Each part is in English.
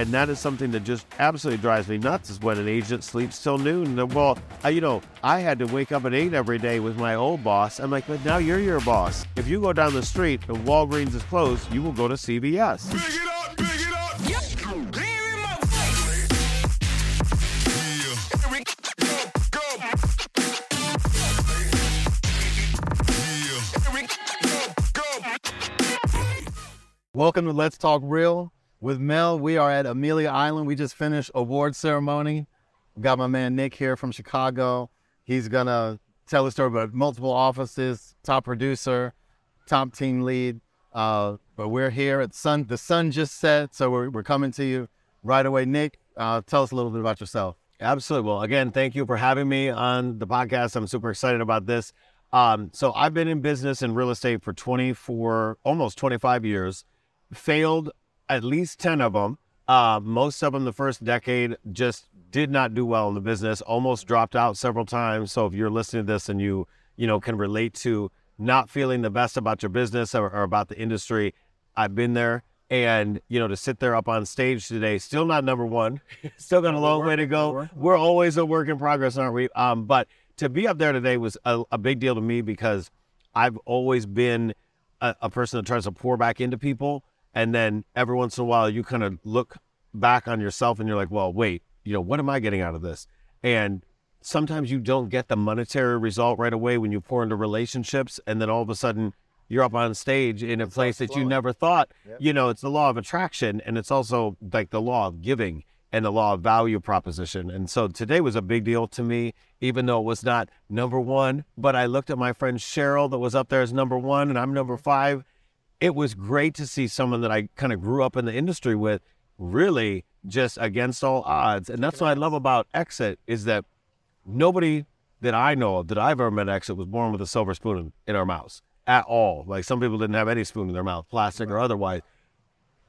And that is something that just absolutely drives me nuts is when an agent sleeps till noon. Well, I, you know, I had to wake up at 8 every day with my old boss. I'm like, but now you're your boss. If you go down the street and Walgreens is closed, you will go to CVS. Big it up, big it up. Yep. Clear him up. Yeah. Here we go, go. Yeah. Here we go, go. Welcome to Let's Talk Real with Mel. We are at Amelia Island. We just finished award ceremony. Got my man Nick here from Chicago. He's gonna tell a story about multiple offices, top producer, top team lead. Uh, but we're here at sun. The sun just set, so we're, we're coming to you right away. Nick, uh, tell us a little bit about yourself. Absolutely. Well, again, thank you for having me on the podcast. I'm super excited about this. Um, so I've been in business in real estate for 24, almost 25 years. Failed at least 10 of them. Uh, most of them the first decade just did not do well in the business. Almost dropped out several times. So if you're listening to this and you you know can relate to not feeling the best about your business or, or about the industry, I've been there. And you know to sit there up on stage today, still not number one, still got a long way to go. We're always a work in progress, aren't we? Um, but to be up there today was a, a big deal to me because I've always been a, a person that tries to pour back into people, and then every once in a while you kind of look back on yourself and you're like, well, wait, you know, what am I getting out of this? And sometimes you don't get the monetary result right away when you pour into relationships, and then all of a sudden you're up on stage in a place that you never thought. You know, it's the law of attraction, and it's also like the law of giving and the law of value proposition. And so today was a big deal to me, even though it was not number one. But I looked at my friend Cheryl that was up there as number one, and I'm number mm-hmm. five. It was great to see someone that I kind of grew up in the industry with really just against all odds. And that's what I love about Exit is that nobody that I know of that I've ever met Exit was born with a silver spoon in, in our mouths at all. Like some people didn't have any spoon in their mouth, plastic or otherwise.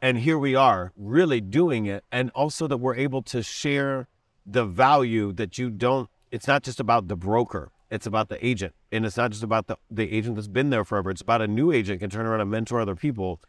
And here we are really doing it. And also that we're able to share the value that you don't, it's not just about the broker, it's about the agent. And it's not just about the, the agent that's been there forever. It's about a new agent can turn around and mentor other people.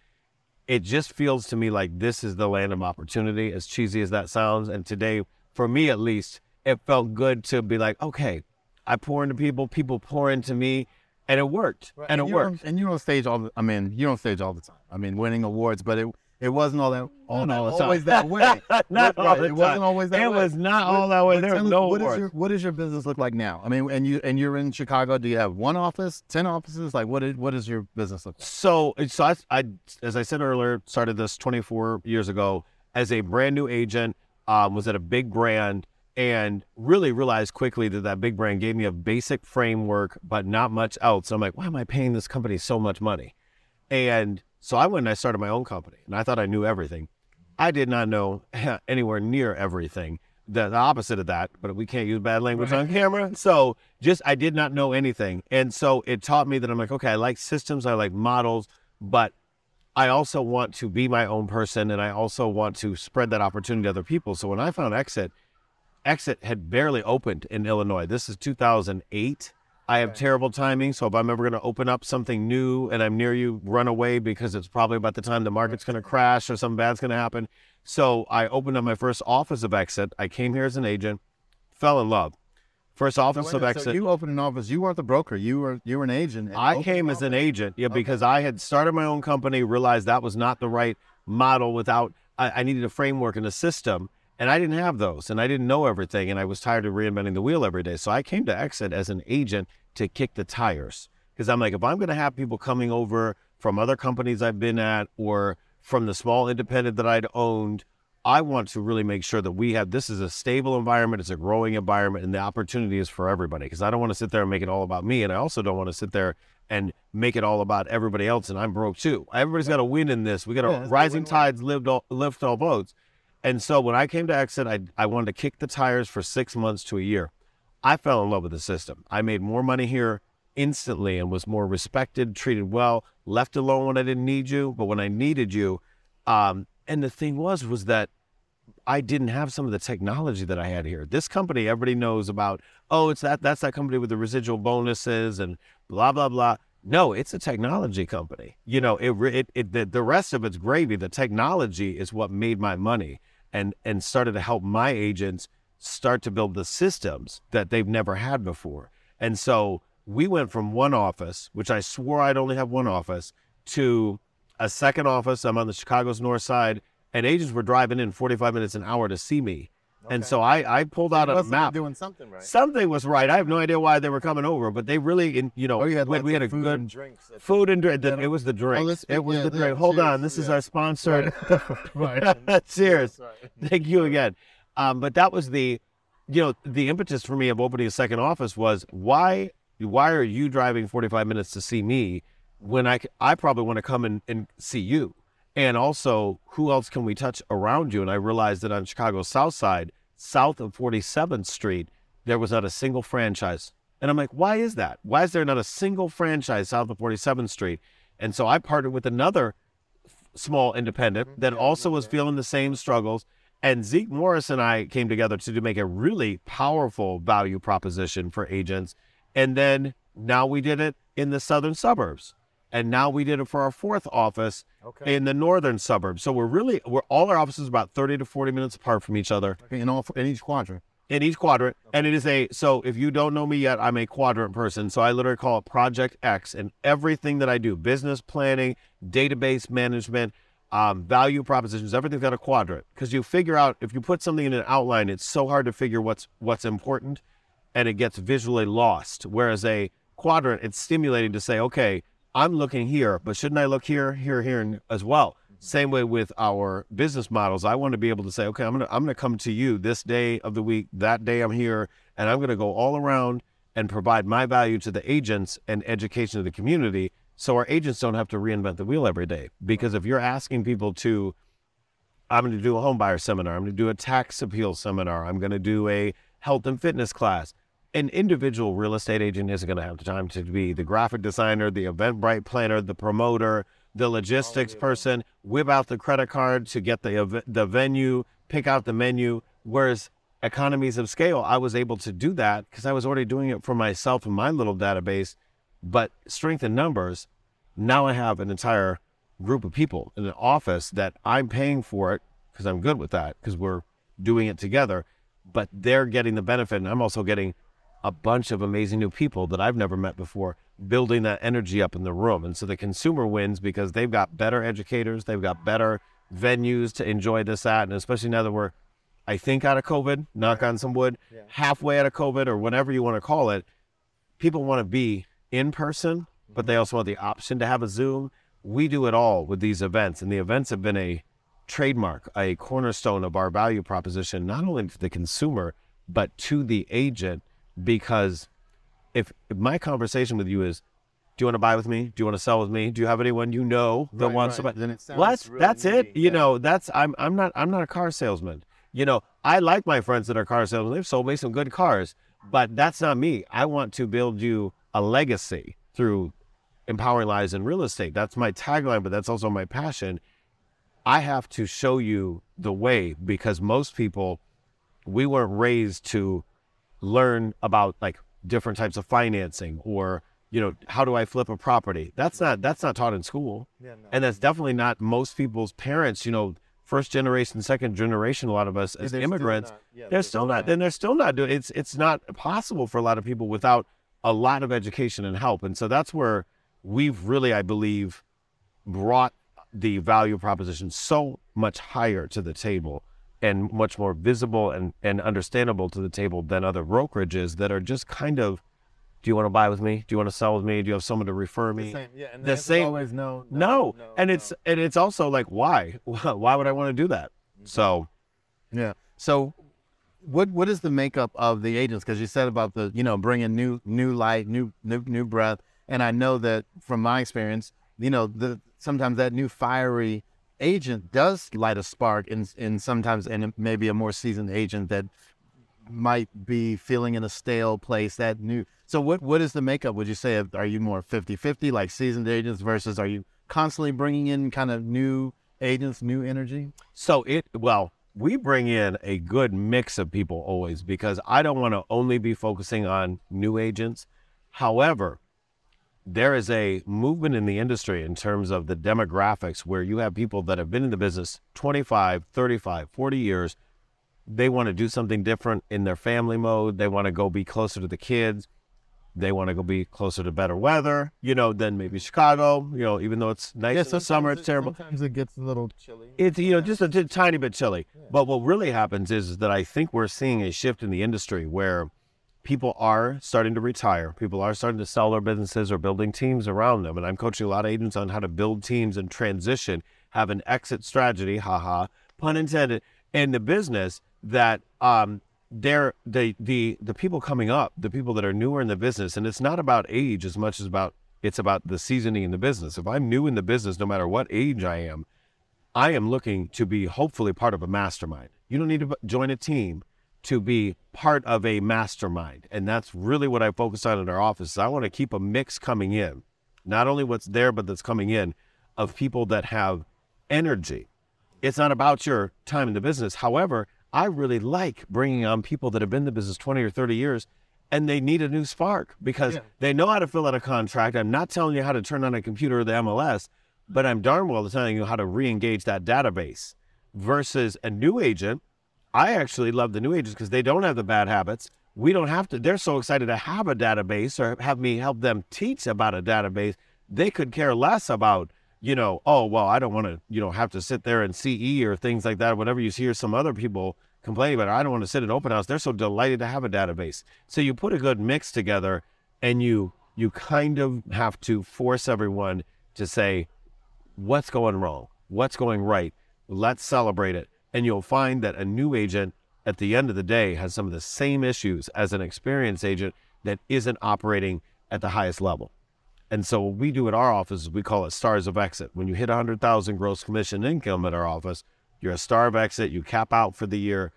It just feels to me like this is the land of opportunity, as cheesy as that sounds. And today, for me at least, it felt good to be like, okay, I pour into people, people pour into me, and it worked. And it you're on- worked. and you're on stage all. The, I mean, you're on stage all the time. I mean, winning awards, but it it wasn't all that all, Not all the time. always that way. Not Right, all the It wasn't time. always that It way. It was not all that way. There was no what is your what does your business look like now? I mean, and you and you're in Chicago. Do you have one office, ten offices? Like, what is what does your business look like? So, so I, I, as I said earlier, started this 24 years ago as a brand new agent. Um, was at a big brand and really realized quickly that that big brand gave me a basic framework, but not much else. I'm like, why am I paying this company so much money? And so I went and I started my own company, and I thought I knew everything. I did not know anywhere near everything. The, the opposite of that, but we can't use bad language on camera. So just I did not know anything, and so it taught me that I'm like, okay, I like systems, I like models, but I also want to be my own person, and I also want to spread that opportunity to other people. So when I found Exit, Exit had barely opened in Illinois. This is 2008. I have terrible timing, so if I'm ever going to open up something new and I'm near you, run away because it's probably about the time the market's going to crash or something bad's going to happen. So I opened up my first office of Exit. I came here as an agent, fell in love. First office So, of minute, so Exit. you opened an office. You weren't the broker. You were you were an agent. I came as an agent, yeah, because I had started my own company, realized that was not the right model without, I, I needed a framework and a system, and I didn't have those, and I didn't know everything, and I was tired of reinventing the wheel every day. So I came to Exit as an agent to kick the tires, because I'm like, if I'm going to have people coming over from other companies I've been at or from the small independent that I'd owned, I want to really make sure that we have this is a stable environment, it's a growing environment, and the opportunity is for everybody. Because I don't want to sit there and make it all about me, and I also don't want to sit there and make it all about everybody else, and I'm broke too. Everybody's got to win in this. We got to Yeah, a rising tides lift all, lift all boats. And so when I came to Exit, I I wanted to kick the tires for six months to a year. I fell in love with the system. I made more money here instantly and was more respected, treated well, left alone when I didn't need you, but when I needed you, um, and the thing was was that I didn't have some of the technology that I had here. This company, everybody knows about. Oh, it's that. That's that company with the residual bonuses and blah blah blah. No, it's a technology company. You know, it it, it the, the rest of it's gravy. The technology is what made my money. And and started to help my agents start to build the systems that they've never had before. And so we went from one office, which I swore I'd only have one office, to a second office. I'm on the Chicago's north side, and agents were driving in 45 minutes an hour to see me. And so I, I pulled out a Must have been map. doing something right. Something was right. I have no idea why they were coming over, but they really, in, you know, Oh, you had we, we had a food good and drinks. food and drink. It was the drink. let's- it was yeah, the yeah, drink. Hold cheers, on, this is yeah. our sponsor. right. cheers. Right. Thank you again. Um, but that was the, you know, the impetus for me of opening a second office was why why are you driving 45 minutes to see me when I I probably want to come and, and see you? And also, who else can we touch around you? And I realized that on Chicago's South Side, south of 47th Street, there was not a single franchise. And I'm like, why is that? Why is there not a single franchise south of 47th Street? And so I partnered with another small independent mm-hmm. that also was feeling the same struggles. And Zeke Morris and I came together to make a really powerful value proposition for agents. And then now we did it in the southern suburbs. And now we did it for our fourth office Okay. in the northern suburbs. So we're really, we're all our offices about 30 to 40 minutes apart from each other Okay, in all in each quadrant. in each quadrant. And it is a so if you don't know me yet, I'm a quadrant person. So I literally call it Project X and everything that I do, business planning, database management, um, value propositions, everything's got a quadrant. Because you figure out if you put something in an outline, it's so hard to figure what's what's important and it gets visually lost. Whereas a quadrant, it's stimulating to say, okay, I'm looking here, but shouldn't I look here, here, here, and as well? Mm-hmm. Same way with our business models. I want to be able to say, okay, I'm gonna I'm gonna come to you this day of the week, that day I'm here, and I'm gonna go all around and provide my value to the agents and education to the community, so our agents don't have to reinvent the wheel every day. Because if you're asking people to I'm going to do a home buyer seminar. I'm going to do a tax appeal seminar. I'm going to do a health and fitness class. An individual real estate agent isn't going to have the time to be the graphic designer, the Eventbrite planner, the promoter, the logistics person, whip out the credit card to get the the venue, pick out the menu. Whereas economies of scale, I was able to do that because I was already doing it for myself in my little database. But strength in numbers, now I have an entire group of people in an office that I'm paying for it because I'm good with that because we're doing it together, but they're getting the benefit. And I'm also getting a bunch of amazing new people that I've never met before, building that energy up in the room. And so the consumer wins because they've got better educators, they've got better venues to enjoy this at. And especially now that we're, I think, out of COVID, knock on some wood, halfway out of COVID or whatever you want to call it, people want to be in person, but they mm-hmm. also want the option to have a Zoom. We do it all with these events, and the events have been a trademark, a cornerstone of our value proposition, not only to the consumer, but to the agent. Because if, if my conversation with you is, do you want to buy with me? Do you want to sell with me? Do you have anyone you know that Right, wants right. to buy? Then it sounds Well, that's really that's it. You yeah. know, that's I'm I'm not I'm not a car salesman. You know, I like my friends that are car salesmen. They've sold me some good cars, but that's not me. I want to build you a legacy through empowering lives in real estate. That's my tagline, but that's also my passion. I have to show you the way because most people, we weren't raised to learn about like different types of financing or you know how do I flip a property. That's not that's not taught in school, and that's definitely not most people's parents. You know, first generation, second generation. A lot of us as still immigrants, not- yeah, they're they're still still not. not. Then they're still not doing. It's it's not possible for a lot of people without a lot of education and help. And so that's where we've really, I believe, brought the value proposition so much higher to the table and much more visible and, and understandable to the table than other brokerages that are just kind of do you want to buy with me? Do you want to sell with me? Do you have someone to refer me? The same, yeah, and the answer's same- always no. No. And it's and it's also like why? Why would I want to do that? Mm-hmm. So Yeah. So, what what is the makeup of the agents? Because you said about the you know bringing new new light, new new new breath, and I know that from my experience, you know the sometimes that new fiery agent does light a spark in in sometimes and maybe a more seasoned agent that might be feeling in a stale place that new so what what is the makeup would you say are you more 50-50 like seasoned agents versus are you constantly bringing in kind of new agents new energy So it well, we bring in a good mix of people always because I don't want to only be focusing on new agents. However, there is a movement in the industry in terms of the demographics where you have people that have been in the business 25, 35, 40 years. They want to do something different in their family mode. They want to go be closer to the kids. They want to go be closer to better weather, you know, than maybe Chicago, you know, even though it's nice in the summer, it's terrible. Sometimes it gets a little chilly. It's you know just a t- tiny bit chilly. But what really happens is, is that I think we're seeing a shift in the industry where people are starting to retire. People are starting to sell their businesses or building teams around them. And I'm coaching a lot of agents on how to build teams and transition, have an exit strategy, haha, pun intended, in the business that um they're the the the people coming up, the people that are newer in the business, and it's not about age as much as about it's about the seasoning in the business. If I'm new in the business, no matter what age I am, I am looking to be hopefully part of a mastermind. You don't need to join a team to be part of a mastermind. And that's really what I focus on in our office. I want to keep a mix coming in, not only what's there, but that's coming in of people that have energy. It's not about your time in the business. However, I really like bringing on people that have been in the business 20 or 30 years and they need a new spark because they know how to fill out a contract. I'm not telling you how to turn on a computer or the MLS, but I'm darn well telling you how to re engage that database versus a new agent. I actually love the new agents because they don't have the bad habits. We don't have to, they're so excited to have a database or have me help them teach about a database. They could care less about, you know, oh, well, I don't want to, you know, have to sit there and CE or things like that. Whatever you hear some other people complaining about, I don't want to sit in open house. They're so delighted to have a database. So you put a good mix together and you, you kind of have to force everyone to say, what's going wrong? What's going right? Let's celebrate it. And you'll find that a new agent at the end of the day has some of the same issues as an experienced agent that isn't operating at the highest level. And so what we do at our office is we call it stars of exit. When you hit 100,000 gross commission income at our office, you're a star of exit, you cap out for the year.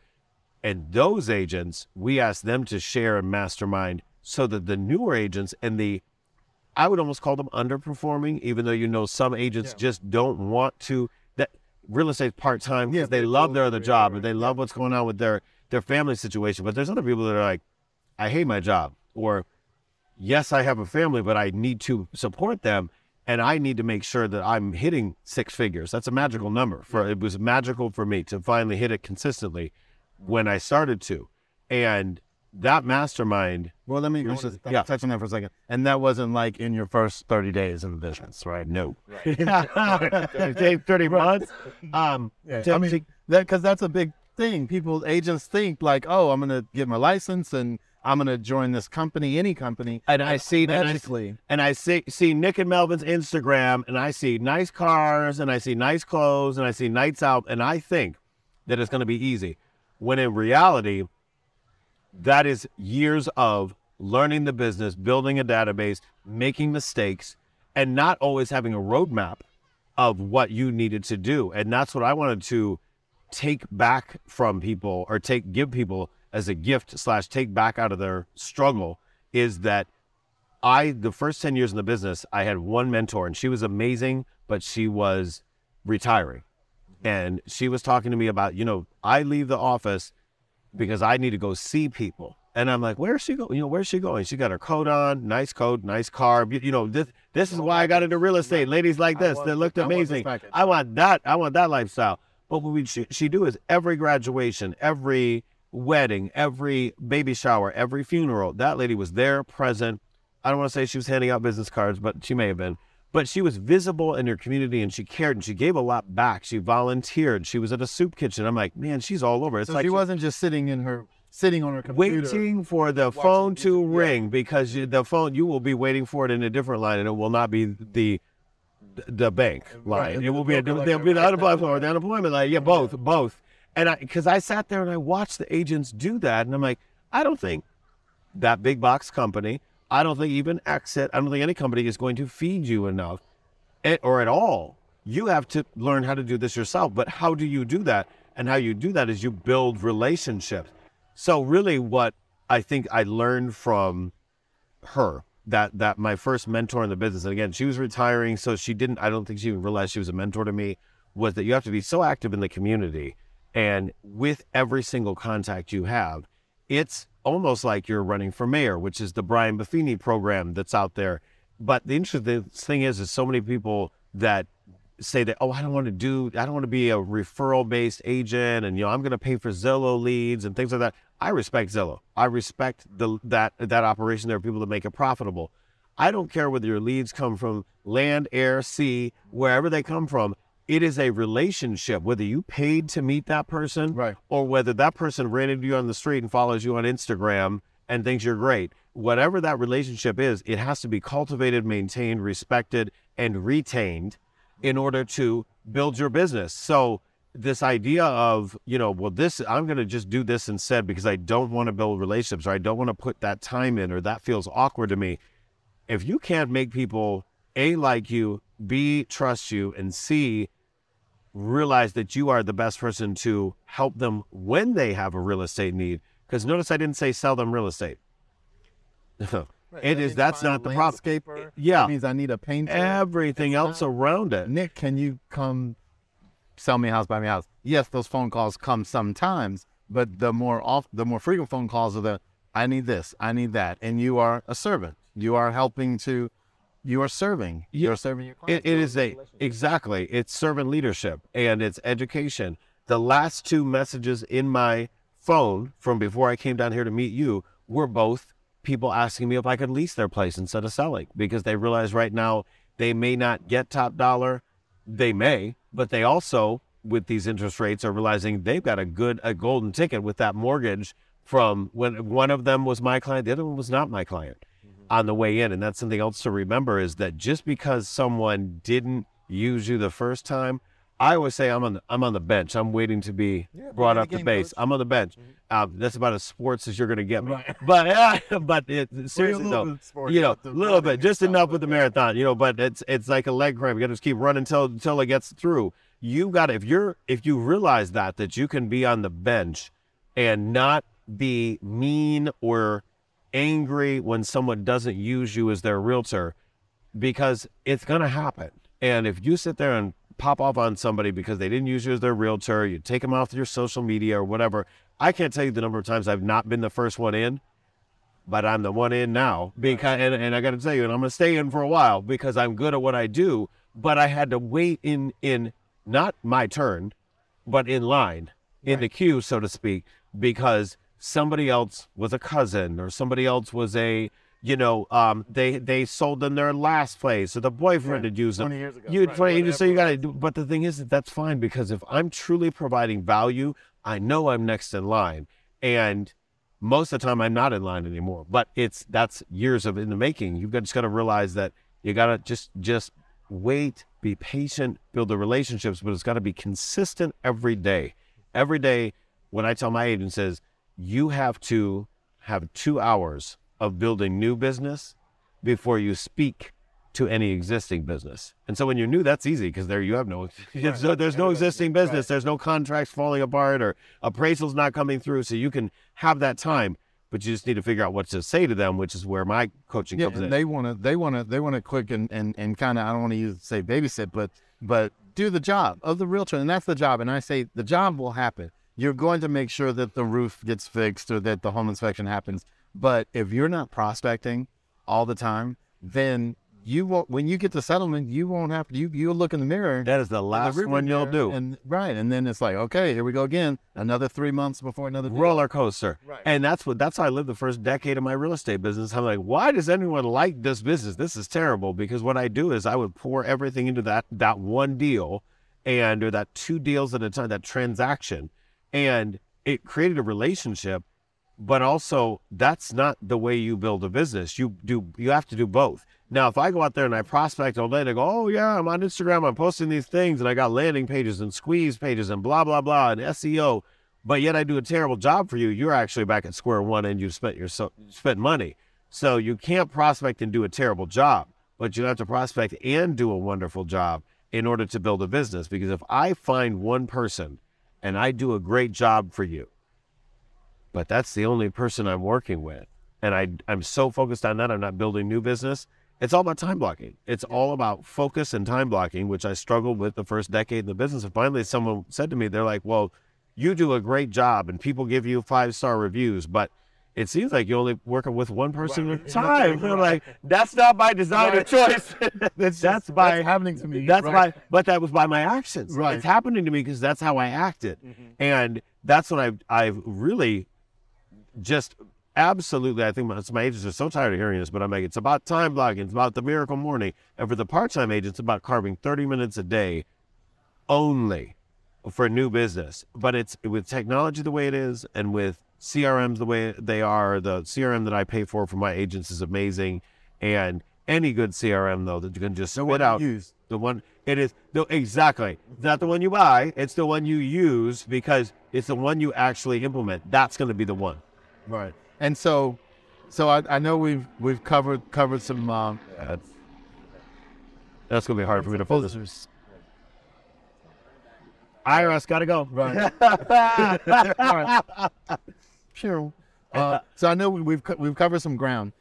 And those agents, we ask them to share and mastermind so that the newer agents and the I would almost call them underperforming, even though you know some agents just don't want to. Real estate part time because they love their other job and they love what's going on with their their family situation. But there's other people that are like, I hate my job, or yes, I have a family, but I need to support them, and I need to make sure that I'm hitting six figures. That's a magical number. For it was magical for me to finally hit it consistently when I started to, and that mastermind. Well, let me Yours just is- yeah. touch on that for a second. And that wasn't like in your first 30 days in the business, right? No, 30, 30 months. Um, Yeah, to- I mean to- that because that's a big thing. People, agents think like, oh, I'm gonna get my license and I'm gonna join this company, any company, and I see and I, magically. and I see see Nick and Melvin's Instagram, and I see nice cars, and I see nice clothes, and I see nights out, and I think that it's going to be easy. When in reality, that is years of learning the business, building a database, making mistakes, and not always having a roadmap of what you needed to do. And that's what I wanted to take back from people or take give people as a gift slash take back out of their struggle is that I the first 10 years in the business, I had one mentor and she was amazing, but she was retiring. And she was talking to me about, you know, I leave the office because I need to go see people. And I'm like, where's she going? You know, where's she going? She got her coat on, nice coat, nice car. You know, this this is why I got into real estate. Ladies like this that looked I want amazing. I want that. I want that lifestyle. But what we she, she do is every graduation, every wedding, every baby shower, every funeral, that lady was there, present. I don't want to say she was handing out business cards, but she may have been. But she was visible in her community and she cared and she gave a lot back. She volunteered. She was at a soup kitchen. I'm like, man, she's all over. It's So like she wasn't just sitting in her sitting on her computer. waiting for the phone to ring because you, the phone you will be waiting for it in a different line and it will not be the the bank line. Right. It will be a, like there'll be the unemployment or the unemployment line. Yeah, both, both. And I because I sat there and I watched the agents do that, and I'm like, I don't think that big box company, I don't think even Exit, I don't think any company is going to feed you enough eh, or at all. You have to learn how to do this yourself. But how do you do that? And how you do that is you build relationships. So really what I think I learned from her that that my first mentor in the business and again she was retiring so she didn't I don't think she even realized she was a mentor to me was that you have to be so active in the community and with every single contact you have it's almost like you're running for mayor which is the Brian Buffini program that's out there But the interesting thing is, is so many people that say that, oh, I don't want to do, I don't want to be a referral based agent, and you know, I'm going to pay for Zillow leads and things like that. I respect Zillow. I respect the that that operation. There are people that make it profitable. I don't care whether your leads come from land, air, sea, wherever they come from. It is a relationship, whether you paid to meet that person Right. or whether that person ran into you on the street and follows you on Instagram and thinks you're great. Whatever that relationship is, it has to be cultivated, maintained, respected, and retained in order to build your business. So this idea of, you know, well, this I'm gonna just do this instead because I don't want to build relationships or I don't want to put that time in or that feels awkward to me. If you can't make people A like you, B trust you, and C realize that you are the best person to help them when they have a real estate need. Because notice I didn't say sell them real estate. it is that's not the problem. Yeah. That means I need a painter. Everything It's else not- around it. Nick, can you come sell me a house, buy me a house? Yes, those phone calls come sometimes, but the more off, the more frequent phone calls are the I need this, I need that, and you are a servant. You are helping to, you are serving. Yeah. You're serving your It, clients. it is a exactly. It's servant leadership and it's education. The last two messages in my phone from before I came down here to meet you were both people asking me if I could lease their place instead of selling because they realize right now they may not get top dollar. They may, but they also, with these interest rates, are realizing they've got a good, a golden ticket with that mortgage from when one of them was my client, the other one was not my client on the way in. And that's something else to remember is that just because someone didn't use you the first time, I always say I'm on the, I'm on the bench. I'm waiting to be brought in the up to base. coach. I'm on the bench. Um, that's about as sports as you're going to get me. But uh, but it, seriously though, sporty you know, a little bit, just stuff, enough with the marathon, you know. But it's it's like a leg cramp. You got to just keep running until until it gets through. You got if you're if you realize that that you can be on the bench and not be mean or angry when someone doesn't use you as their realtor because it's going to happen. And if you sit there and pop off on somebody because they didn't use you as their realtor, you take them off your social media or whatever. I can't tell you the number of times I've not been the first one in, but I'm the one in now because, and, and I got to tell you, and I'm going to stay in for a while because I'm good at what I do. But I had to wait in in not my turn, but in line in the queue, so to speak, because somebody else was a cousin or somebody else was a you know um they they sold them their last place or the boyfriend had used them. 20 years ago. you Right, 20 so you got to do but the thing is that that's fine because if i'm truly providing value i know i'm next in line. And most of the time i'm not in line anymore but it's that's years of in the making. You've got, just got to realize that you got to just just wait be patient build the relationships but it's got to be consistent every day. Every day when i tell my agent says you have to have two hours of building new business before you speak to any existing business. And so when you're new, that's easy because there you have no, there's no, there's no existing business. There's no contracts falling apart or appraisals not coming through. So you can have that time, but you just need to figure out what to say to them, which is where my coaching Yeah, comes and in. they want to, they want to, they want to quick and and, and kind of, I don't want to use say babysit, but but do the job of the realtor, and that's the job. And I say the job will happen. You're going to make sure that the roof gets fixed or that the home inspection happens. But if you're not prospecting all the time, then you won't. When you get the settlement, you won't have to. You you'll look in the mirror. that is the last rearview one you'll do. And right, and then it's like, okay, here we go again. Another three months before another deal. roller coaster. Right. And that's what that's how I lived the first decade of my real estate business. I'm like, why does anyone like this business? This is terrible. Because what I do is I would pour everything into that that one deal and or that two deals at a time, that transaction. And it created a relationship, but also that's not the way you build a business. You do you have to do both. Now, if I go out there and I prospect all day and I go, oh yeah, I'm on Instagram, I'm posting these things, and I got landing pages and squeeze pages and blah blah blah and SEO, but yet I do a terrible job for you, you're actually back at square one and you've spent your so spent money. So you can't prospect and do a terrible job, but you have to prospect and do a wonderful job in order to build a business. Because if I find one person and I do a great job for you, but that's the only person I'm working with, and I I'm so focused on that, I'm not building new business. It's all about time blocking. It's all about focus and time blocking, which I struggled with the first decade in the business. And finally, someone said to me, they're like, "Well, you do a great job, and people give you five star reviews, but it seems like you're only working with one person at a time. You're like, that's not by design or choice. That's, that's by that's happening to me. That's right. my, but that was by my actions. Right. It's happening to me because that's how I acted, mm-hmm. and that's what I've I've really just absolutely. I think my, my agents are so tired of hearing this, but I'm like, it's about time blocking. It's about the miracle morning, and for the part-time agents, about carving 30 minutes a day only for new business. But it's with technology the way it is, and with CRMs the way they are. The CRM that I pay for for my agents is amazing, and any good CRM though that you can just spit out use. the one it is no exactly It's not the one you buy. It's the one you use because it's the one you actually implement. That's going to be the one. Right. And so, so I, I know we've we've covered covered some um, That's, that's going to be hard for me to pull this. IRS got to go. Right. Right. Sure. Uh, so I know we- we've we've covered some ground,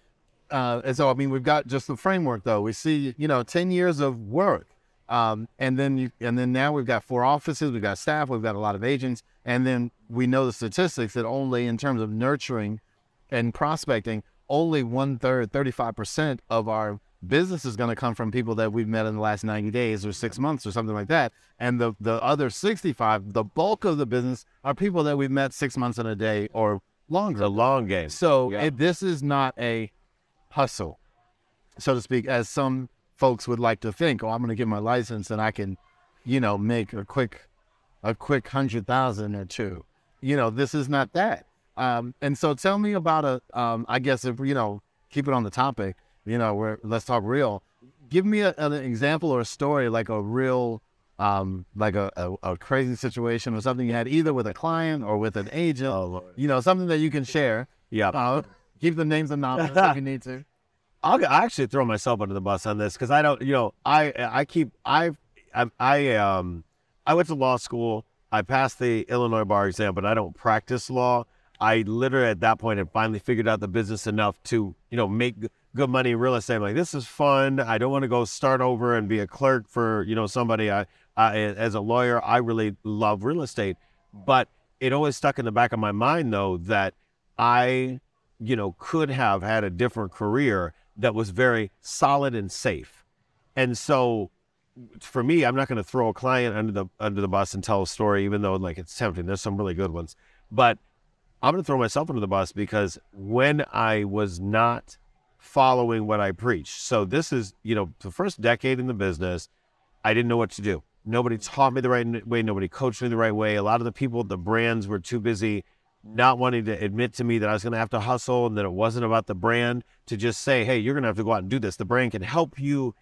uh, and so I mean we've got just the framework though. We see you know ten years of work, um, and then you, and then now we've got four offices, we've got staff, we've got a lot of agents, and then we know the statistics that only in terms of nurturing and prospecting, only one third, thirty five percent of our business is going to come from people that we've met in the last 90 days or six months or something like that. And the, the other 65, the bulk of the business are people that we've met six months in a day or longer. The long game. So Yeah. it, this is not a hustle, so to speak, as some folks would like to think. Oh, I'm going to get my license and I can, you know, make a quick, a quick hundred thousand or two. You know, this is not that. Um, and so tell me about a, um, I guess if you know, keep it on the topic. You know, where let's talk real. Give me a, an example or a story like a real. Um, like a, a, a crazy situation or something you had either with a client or with an agent, Oh, Lord. you know, something that you can share. Yeah. Uh, keep the names anonymous if you need to. I'll I actually throw myself under the bus on this because I don't, you know, I I keep I I I um I went to law school. I passed the Illinois bar exam, but I don't practice law. I literally at that point had finally figured out the business enough to you know make good money real estate. I'm like, this is fun. I don't want to go start over and be a clerk for you know somebody. I, I as a lawyer, I really love real estate, but it always stuck in the back of my mind though that I you know, could have had a different career that was very solid and safe. And so for me, I'm not going to throw a client under the under the bus and tell a story, even though like it's tempting. There's some really good ones, but I'm going to throw myself under the bus because when I was not following what I preach. so this is you know the first decade in the business, I didn't know what to do. Nobody taught me the right way. Nobody coached me the right way. A lot of the people, the brands, were too busy not wanting to admit to me that I was going to have to hustle and that it wasn't about the brand to just say, hey, you're going to have to go out and do this. The brand can help you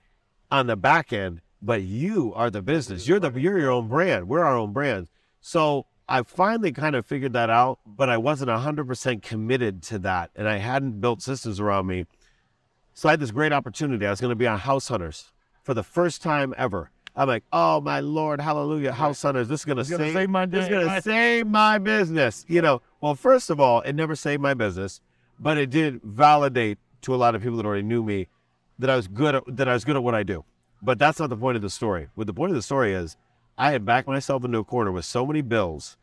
on the back end, but you are the business. You're the you're your own brand. We're our own brands. So I finally kind of figured that out, but I wasn't 100% committed to that. And I hadn't built systems around me. So I had this great opportunity. I was going to be on House Hunters for the first time ever. I'm like, oh my Lord, hallelujah, House Hunters. This is going to save, save my This is going to save my business. You know, well, first of all, it never saved my business, but it did validate to a lot of people that already knew me that I was good at, that I was good at what I do. But that's not the point of the story. What the point of the story is, I had backed myself into a corner with so many bills,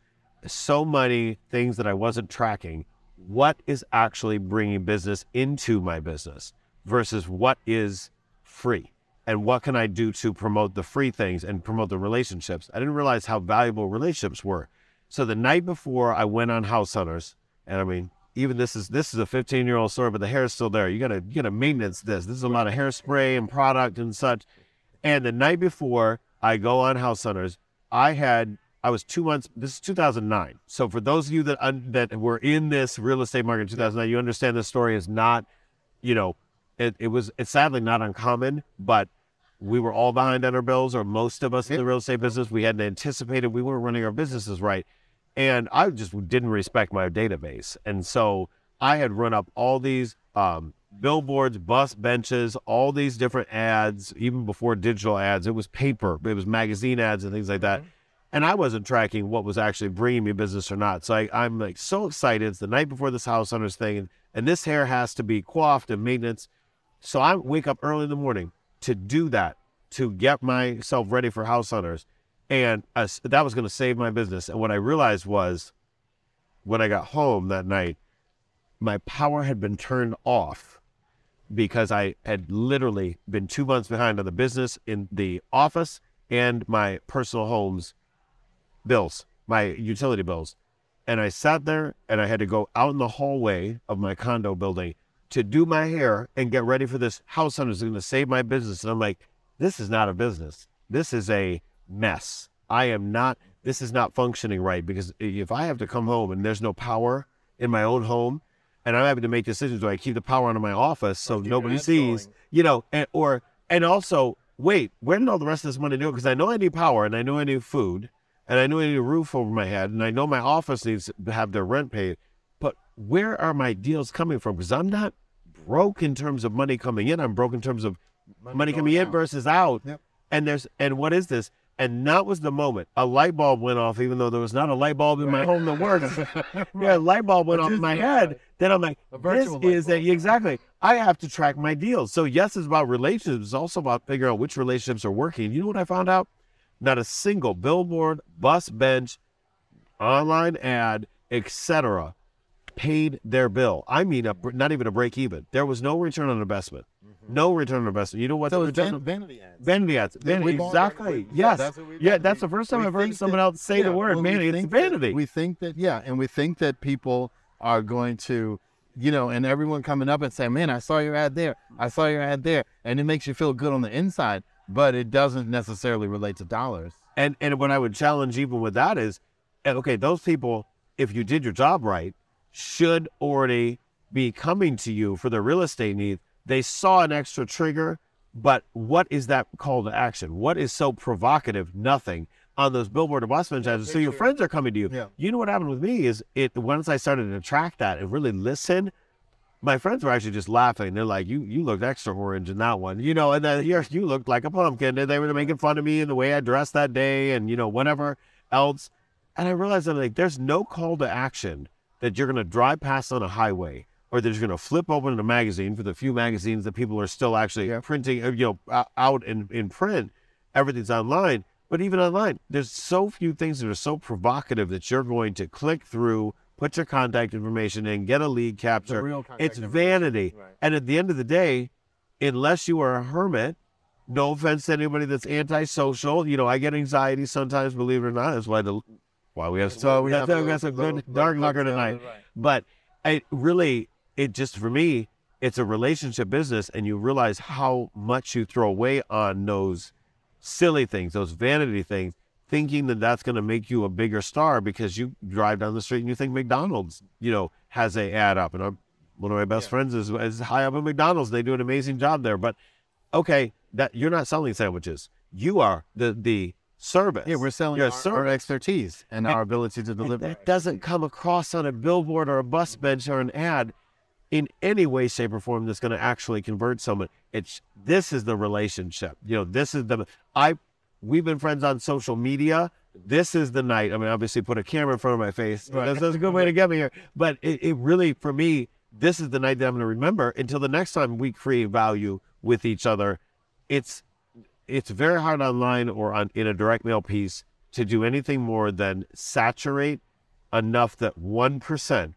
so many things that I wasn't tracking. What is actually bringing business into my business versus what is free? And what can I do to promote the free things and promote the relationships? I didn't realize how valuable relationships were. So the night before I went on House Hunters, and I mean, even this is this is a 15 year old story, but the hair is still there. You gotta you gotta maintenance this. This is a lot of hairspray and product and such. And the night before I go on House Hunters, I had I was two months. This is 2009. So for those of you that that were in this real estate market in 2009, you understand this story is not, you know, it, it was it's sadly not uncommon, but we were all behind on our bills, or most of us in the real estate business. We hadn't anticipated we weren't running our businesses right, and I just didn't respect my database, and so I had run up all these um, billboards, bus benches, all these different ads, even before digital ads. It was paper, it was magazine ads and things like that. And I wasn't tracking what was actually bringing me business or not. So I, I'm like so excited. It's the night before this house hunters thing, and, and this hair has to be coiffed and maintenance. So I wake up early in the morning to do that, to get myself ready for house hunters. And uh, that was going to save my business. And what I realized was when I got home that night, my power had been turned off because I had literally been two months behind on the business in the office and my personal homes bills, my utility bills. And I sat there and I had to go out in the hallway of my condo building to do my hair and get ready for this house hunter is going to save my business. And I'm like, this is not a business. This is a mess. I am not, this is not functioning right because if I have to come home and there's no power in my own home and I'm having to make decisions, do I keep the power on in my office so nobody sees, you know, and, or, and also, wait, where did all the rest of this money go? Because I know I need power and I know I need food and I know I need a roof over my head and I know my office needs to have their rent paid. Where are my deals coming from? Because I'm not broke in terms of money coming in. I'm broke in terms of money, coming in versus out. Yep. And there's and what is this? And that was the moment a light bulb went off, even though there was not a light bulb in my home that works. Yeah, a light bulb went off in my head. Then I'm like, this is a, exactly. I have to track my deals. So yes, it's about relationships. It's also about figuring out which relationships are working. You know what I found out? Not a single billboard, bus bench, online ad, etc., paid their bill. I mean, a, not even a break even. There was no return on investment. No return on investment. You know what? So the it's van- vanity ads. Vanity ads. Vanity, exactly. yes. that's yeah, that's the first time we I've heard think someone that- else say yeah, the word well, we vanity. It's think that- vanity. we think that, yeah, and we think that people are going to, you know, and everyone coming up and saying, man, I saw your ad there. I saw your ad there. And it makes you feel good on the inside, but it doesn't necessarily relate to dollars. And and what I would challenge even with that is, eh, okay, those people, if you did your job right, should already be coming to you for their real estate needs. They saw an extra trigger, but what is that call to action? What is so provocative? Nothing on those billboard and bus bench. So your friends are coming to you. Yeah. You know what happened with me is it once I started to track that and really listen. My friends were actually just laughing. They're like, "You, you looked extra orange in that one, you know." And then you you looked like a pumpkin. And they were making fun of me and the way I dressed that day, and you know whatever else. And I realized I'm like, there's no call to action that you're going to drive past on a highway or that you're going to flip open a magazine for the few magazines that people are still actually Yeah. printing, uh, you know, out in, in print. Everything's online. But even online, there's so few things that are so provocative that you're going to click through, put your contact information in, get a lead capture. it's vanity. Right. And at the end of the day, unless you are a hermit, no offense to anybody that's antisocial. You know, I get anxiety sometimes, believe it or not. That's why the why we have So we that's have why a we have some good little dark lights liquor tonight. But it really, it just for me, it's a relationship business, and you realize how much you throw away on those silly things, those vanity things, thinking that that's going to make you a bigger star because you drive down the street and you think McDonald's, you know, has a ad up. And I'm, one of my best friends is, is high up at McDonald's. They do an amazing job there. But okay, that you're not selling sandwiches. You are the the service. Yeah, we're selling our, our expertise and our ability to deliver. that doesn't come across on a billboard or a bus bench or an ad in any way, shape, or form that's going to actually convert someone. It's this is the relationship. You know, this is the I. We've been friends on social media. This is the night. I mean, obviously, put a camera in front of my face. That's, that's a good way to get me here. But it, it really, for me, this is the night that I'm going to remember until the next time we create value with each other. It's it's very hard online or on in a direct mail piece to do anything more than saturate enough that one percent,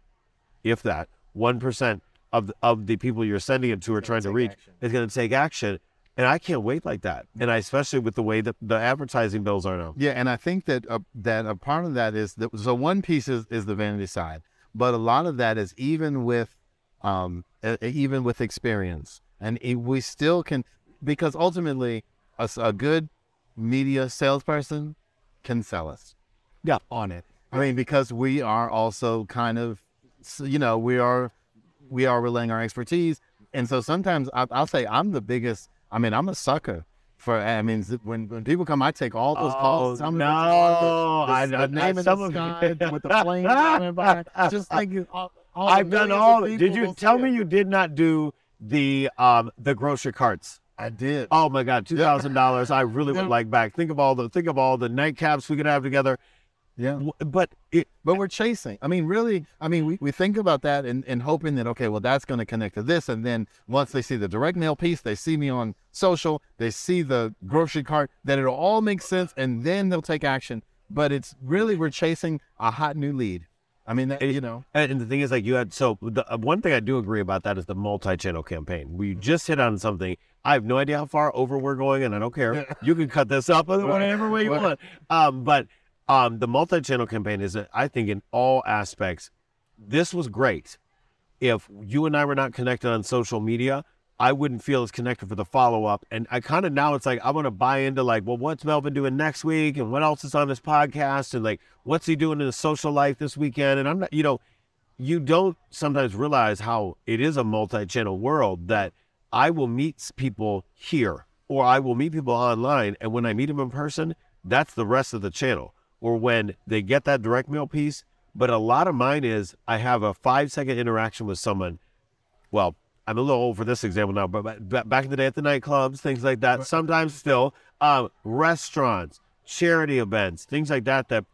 if that one percent of the- of the people you're sending it to are trying to take reach action. is going to take action. And I can't wait like that. And I especially with the way that the advertising bills are now. Yeah, and I think that uh, that a part of that is that so one piece is, is the vanity side, but a lot of that is even with um even with experience, and it, we still can because ultimately a, a good media salesperson can sell us. Yeah. on it. I mean, because we are also kind of, you know, we are we are relaying our expertise, and so sometimes I, I'll say I'm the biggest. I mean, I'm a sucker for. I mean, when when people come, I take all those calls. Oh, Tell me no. the, I- the, I- name in some the of- sky with the plane coming by. Just like all, all I've done all. Did you tell see me it. you did not do the um the grocery carts? I did. Oh my God, two thousand dollars! I really would like back. Think of all the think of all the nightcaps we could have together. yeah. But it, But we're chasing. I mean, really, I mean, we, we think about that and, and hoping that, okay, well, that's going to connect to this. And then once they see the direct mail piece, they see me on social, they see the grocery cart, that it'll all make sense and then they'll take action. But it's really, we're chasing a hot new lead. I mean, that, you know, And, and the thing is, like, you had so the uh, one thing I do agree about that is the multi-channel campaign. We just hit on something. I have no idea how far over we're going, and I don't care. You can cut this up whatever way you want. Um, but um, the multi-channel campaign is, I think, in all aspects, this was great. If you and I were not connected on social media, I wouldn't feel as connected for the follow up. And I kind of now it's like I want to buy into like, well, what's Melvin doing next week, and what else is on his podcast, and like, what's he doing in his social life this weekend? And I'm not, you know, you don't sometimes realize how it is a multi-channel world that I will meet people here or I will meet people online and when I meet them in person, that's the rest of the channel. Or when they get that direct mail piece, but a lot of mine is I have a 5 second interaction with someone. Well, I'm a little old for this example now, but ba- ba- back in the day at the nightclubs, things like that, sometimes still, um, restaurants, charity events, things like that that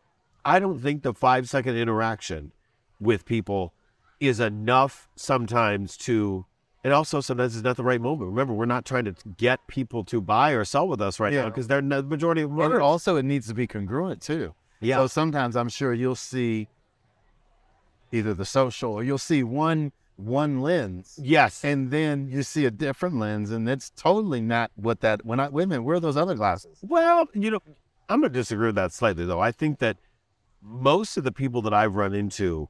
I don't think the 5 second interaction with people is enough sometimes to and also sometimes it's not the right moment remember we're not trying to get people to buy or sell with us right now because they're the majority of them also it needs to be congruent too. Yeah. So sometimes I'm sure you'll see either the social or you'll see one one lens yes and then you see a different lens and it's totally not what that when I wait a minute, where are those other glasses? well you know i'm going to disagree with that slightly though i think that most of the people that i've run into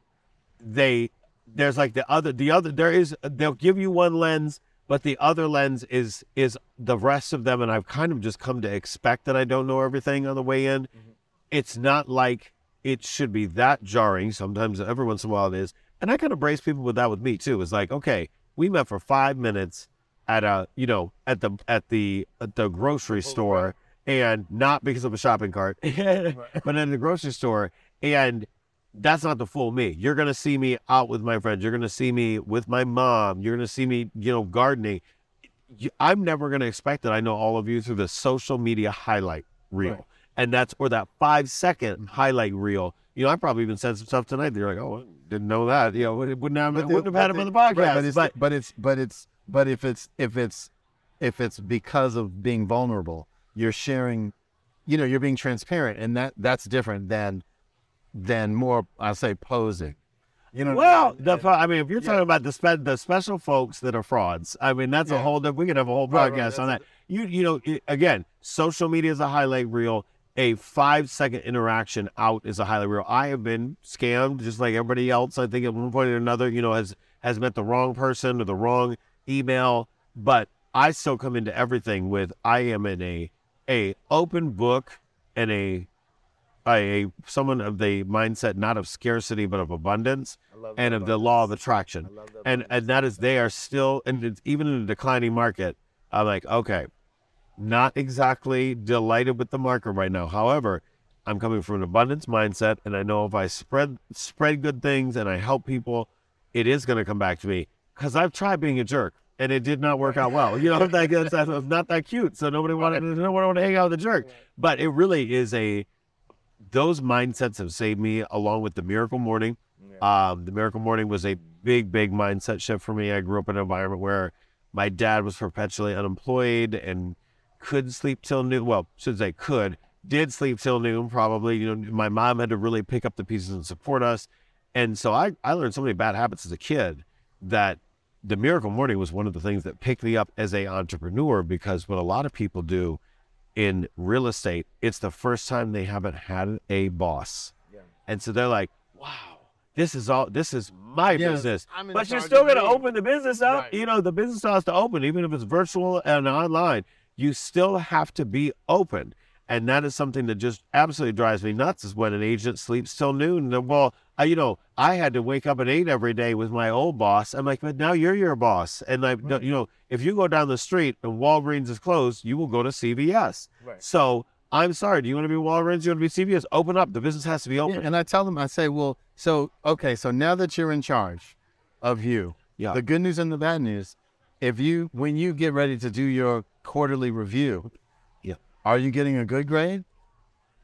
they there's like the other the other there is they'll give you one lens but the other lens is is the rest of them and i've kind of just come to expect that i don't know everything on the way in. Mm-hmm. It's not like it should be that jarring. Sometimes every once in a while it is. And i kind of brace people with that with me too. It's like okay we met for five minutes at a you know at the at the at the grocery store and not because of a shopping cart but in the grocery store and that's not the full me. You're gonna see me out with my friends. You're gonna see me with my mom. You're gonna see me, you know, gardening. I'm never gonna expect that I know all of you through the social media highlight reel, Right. and that's or that five second highlight reel. You know, I probably even said some stuff tonight. That you're like, oh, didn't know that. You know, it wouldn't have, wouldn't have had him on the the- podcast. right, but, it's, but but it's but it's but if it's if it's if it's because of being vulnerable, you're sharing, you know, you're being transparent, and that that's different than than more I say posing. You know, what I Well, mean? the, I mean, if you're talking about the spe- the special folks that are frauds, I mean, that's a whole. We could have a whole podcast right, on that. that's You you know, i- again, social media is a highlight reel. A five second interaction out is a highlight reel. I have been scammed just like everybody else. I think at one point or another, you know, has has met the wrong person or the wrong email. But I still come into everything with I am in a a open book and a a someone of the mindset not of scarcity but of abundance and of the law of attraction. And and that is they are still and it's even in a declining market. I'm like, okay, not exactly delighted with the market right now. However, I'm coming from an abundance mindset and I know if I spread spread good things and I help people, it is going to come back to me cuz I've tried being a jerk and it did not work out well. You know, like it's, it's not that cute. So nobody wanted nobody wanted to hang out with a jerk. But it really is a those mindsets have saved me along with the miracle morning. Um, the miracle morning was a big, big mindset shift for me. I grew up in an environment where my dad was perpetually unemployed and couldn't sleep till noon. Well, should say could, did sleep till noon probably. You know, my mom had to really pick up the pieces and support us. And so I, I learned so many bad habits as a kid that the miracle morning was one of the things that picked me up as a entrepreneur because what a lot of people do in real estate, it's the first time they haven't had a boss. And so they're like, wow, this is all, this is my Yeah, business. But you're still going to me. open the business up. Right. You know, the business has to open, even if it's virtual and online. You still have to be open. And that is something that just absolutely drives me nuts is when an agent sleeps till noon. And, well, I, you know, I had to wake up at eight every day with my old boss. I'm like, but now you're your boss. And like, no, you know, if you go down the street and Walgreens is closed, you will go to CVS. Right. So I'm sorry. Do you want to be Walgreens? Do you want to be CVS? Open up. The business has to be Yeah, open. and I tell them, I say, well, so okay, so now that you're in charge of you, Yeah. the good news and the bad news, if you when you get ready to do your quarterly review, Yeah. Are you getting a good grade?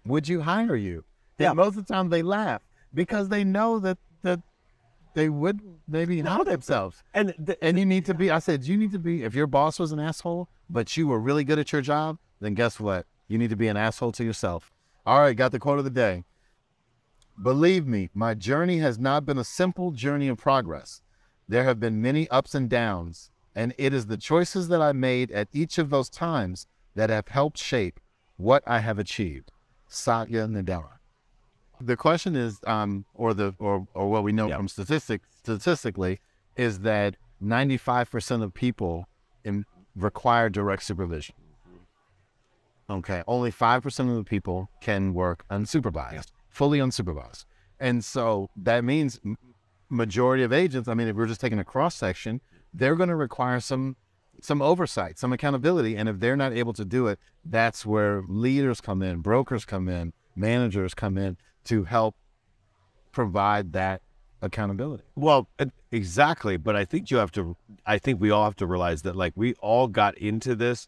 Would you hire you? Yeah. And most of the time they laugh because they know that that they would maybe help themselves. And the, And you need to be. I said you need to be. If your boss was an asshole, but you were really good at your job, then guess what? You need to be an asshole to yourself. All right, got the quote of the day. Believe me, my journey has not been a simple journey of progress. There have been many ups and downs, and it is the choices that I made at each of those times that have helped shape what I have achieved. Satya Nadella. The question is, um, or the or or what we know Yeah. from statistics statistically is that 95% of people in, require direct supervision. Okay, only 5% of the people can work unsupervised, fully unsupervised. And so that means majority of agents, I mean, if we're just taking a cross section, they're going to require some some oversight, some accountability. And if they're not able to do it, that's where leaders come in, brokers come in, managers come in to help provide that accountability. Well, exactly. But I think you have to, I think we all have to realize that like we all got into this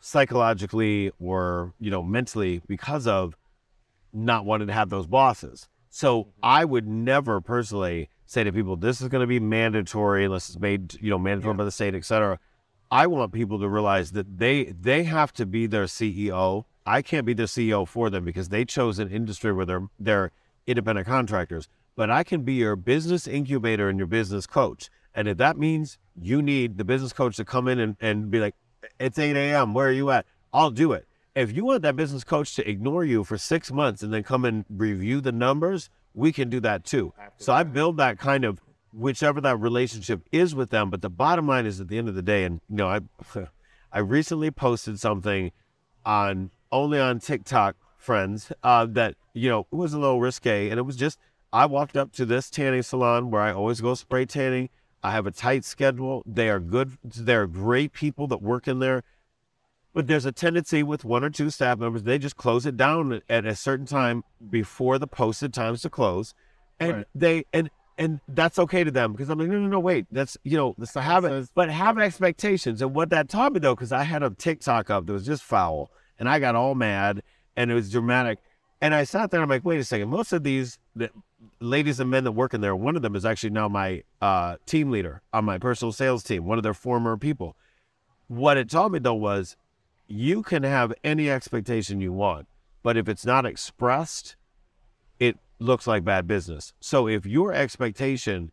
psychologically or, you know, mentally because of not wanting to have those bosses. So mm-hmm. I would never personally say to people, this is going to be mandatory unless it's made, you know, mandatory by the state, et cetera. I want people to realize that they they have to be their CEO. I can't be their CEO for them because they chose an industry where they're they're independent contractors. But I can be your business incubator and your business coach. And if that means you need the business coach to come in and, and be like, it's 8 a.m., where are you at? I'll do it. If you want that business coach to ignore you for six months and then come and review the numbers, we can do that too. So I build that kind of whichever that relationship is with them. But the bottom line is at the end of the day, and you know, I I recently posted something on only on TikTok, friends, uh, that you know it was a little risque, and it was just I walked up to this tanning salon where I always go spray tanning. I have a tight schedule. They are good. They're great people that work in there. But there's a tendency with one or two staff members, they just close it down at a certain time before the posted times to close. And Right. they and and that's okay to them because I'm like, no, no, no, wait, that's you know, that's the habit. says- But have expectations. And what that taught me though, because I had a TikTok up that was just foul and I got all mad and it was dramatic. And I sat there and I'm like, wait a second, most of these the ladies and men that work in there, one of them is actually now my uh, team leader on my personal sales team, one of their former people. What it taught me though was you can have any expectation you want, but if it's not expressed, looks like bad business. So if your expectation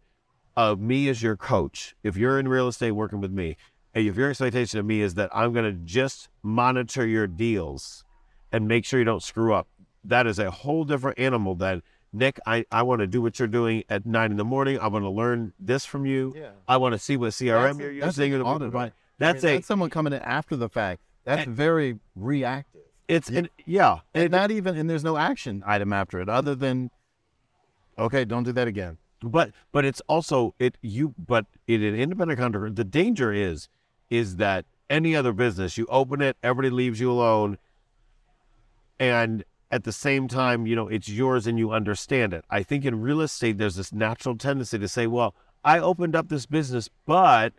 of me as your coach, if you're in real estate working with me, and if your expectation of me is that I'm going to just monitor your deals and make sure you don't screw up, that is a whole different animal than Nick, I, I want to do what you're doing at nine in the morning. I want to learn this from you. Yeah. I want to see what CRM That's- you're using. audit, right? That's I mean, a that's someone coming in after the fact. That's very reactive. it's an, yeah. And not even, and there's no action item after it other than, okay, don't do that again. But but it's also it you but in an independent contractor, the danger is is that any other business, you open it, everybody leaves you alone, and at the same time, you know, it's yours and you understand it. I think in real estate there's this natural tendency to say, Well, I opened up this business, but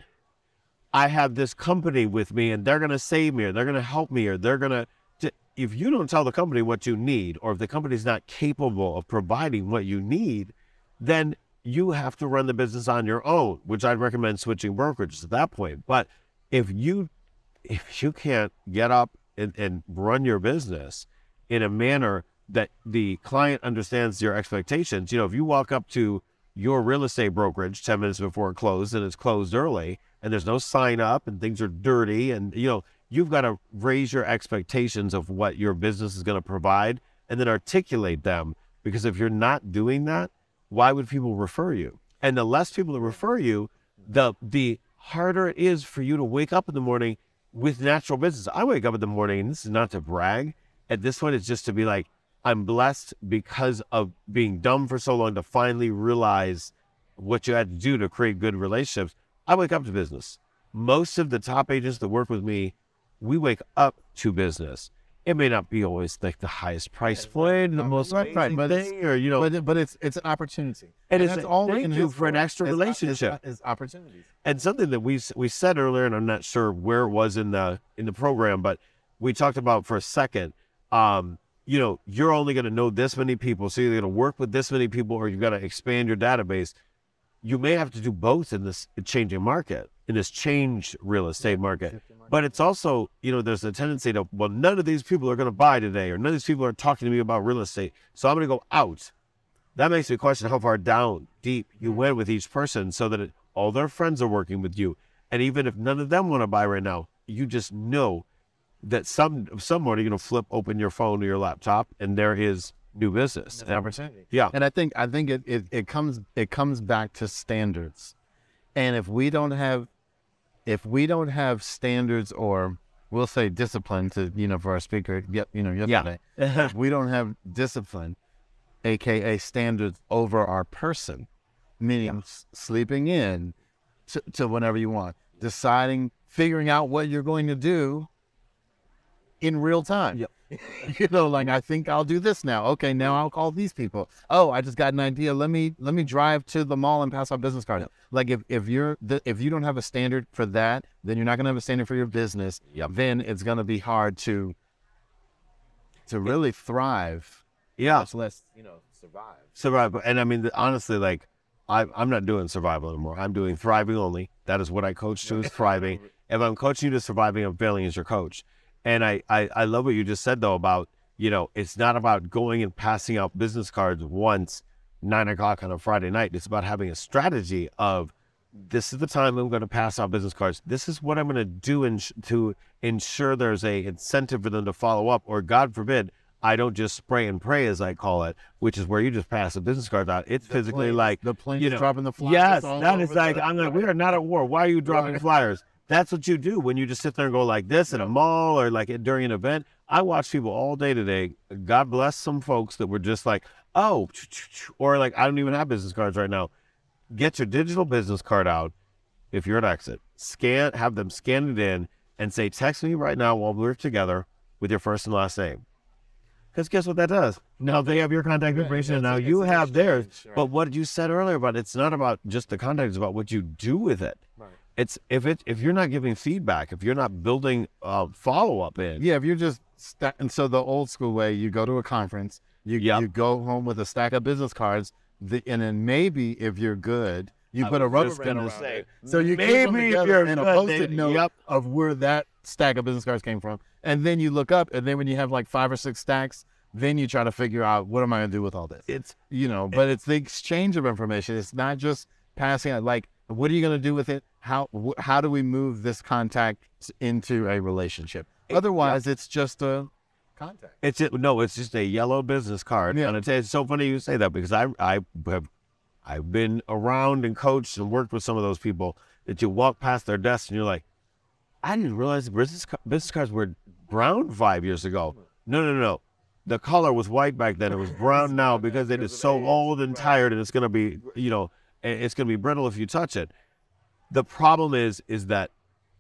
I have this company with me and they're gonna save me or they're gonna help me or they're gonna t- if you don't tell the company what you need, or if the company's not capable of providing what you need, then you have to run the business on your own, which I'd recommend switching brokerages at that point. But if you if you can't get up and, and run your business in a manner that the client understands your expectations, you know, if you walk up to your real estate brokerage 10 minutes before it closed and it's closed early and there's no sign up and things are dirty and you know you've got to raise your expectations of what your business is going to provide and then articulate them because if you're not doing that why would people refer you? And the less people that refer you the the harder it is for you to wake up in the morning with natural business. I wake up in the morning and this is not to brag at this point it's just to be like i'm blessed because of being dumb for so long to finally realize what you had to do to create good relationships. I wake up to business. Most of the top agents that work with me we wake up to business it may not be always like the highest price point the most Right, amazing but it's- thing, or you know But, but it's it's an opportunity. And it's that's a- all we can you hope for an extra is- is- relationship. Is, opportunities. and something that we we said earlier, and I'm not sure where it was in the in the program, but we talked about for a second. Um, you know, you're only going to know this many people, so you're going to work with this many people, or you've got to expand your database. You may have to do both in this changing market, in this changed real estate market. But it's also, you know, there's a tendency to, well, none of these people are going to buy today, or none of these people are talking to me about real estate, so I'm going to go out that makes me question how far down deep you mm-hmm. went with each person so that it, all their friends are working with you. And even if none of them want to buy right now, you just know that some somewhere you're going to flip open your phone or your laptop and there is new business. And- opportunity. Yeah. And I think I think it, it, it comes it comes back to standards. And if we don't have if we don't have standards or we'll say discipline to you know for our speaker yep you know yesterday if we don't have discipline aka standards over our person meaning s- sleeping in to, to whenever you want deciding figuring out what you're going to do in real time Yep. you know like i think i'll do this now okay now i'll call these people oh i just got an idea let me let me drive to the mall and pass out business cards like if, if you're the, if you don't have a standard for that then you're not going to have a standard for your business Yep. then it's going to be hard to to really thrive yeah. much less you know survive Survive, And I mean, honestly, like I, I'm not doing survival anymore. I'm doing thriving only. That is what I coach to is thriving. if I'm coaching you to surviving, I'm failing as your coach. And I, I, I love what you just said though about, you know, it's not about going and passing out business cards once nine o'clock on a Friday night. It's about having a strategy of this is the time I'm going to pass out business cards. This is what I'm going to do in, to ensure there's a incentive for them to follow up, or God forbid, I don't just spray and pray as I call it, which is where you just pass the business cards out. It's physically planes- like the plane you know, dropping the flyers Yes, that is like the- I'm like we are not at war. Why are you dropping Right. flyers? That's what you do when you just sit there and go like this in a mall or like during an event. I watch people all day today. God bless some folks that were just like, oh, or like I don't even have business cards right now. Get your digital business card out if you're at exit. Scan, have them scan it in and say, text me right now while we're together with your first and last name. Because guess what that does? Now they have your contact information, and now you have theirs. But what you said earlier about it's not about just the contact; it's about what you do with it. It's if it if you're not giving feedback, if you're not building uh, follow up in, Yeah, if you're just sta- and so the old school way, you go to a conference, you Yep. you go home with a stack of business cards, the, and then maybe if you're good, you I put a rubber band around say, it. So you maybe if you're and a post-it note yep. of where that stack of business cards came from, and then you look up, and then when you have like five or six stacks, then you try to figure out what am I going to do with all this. it's you know but it's the exchange of information it's not just passing like what are you going to do with it how wh- how do we move this contact into a relationship otherwise it's just a contact It's just, no, it's just a yellow business card. Yeah. And it's, it's so funny you say that because I I have I've been around and coached and worked with some of those people that you walk past their desk and you're like, I didn't realize business ca- business cards were brown five years ago. No, no, no. The color was white back then. It was brown now because it is so old and tired and it's gonna be you know it's gonna be brittle if you touch it. The problem is is that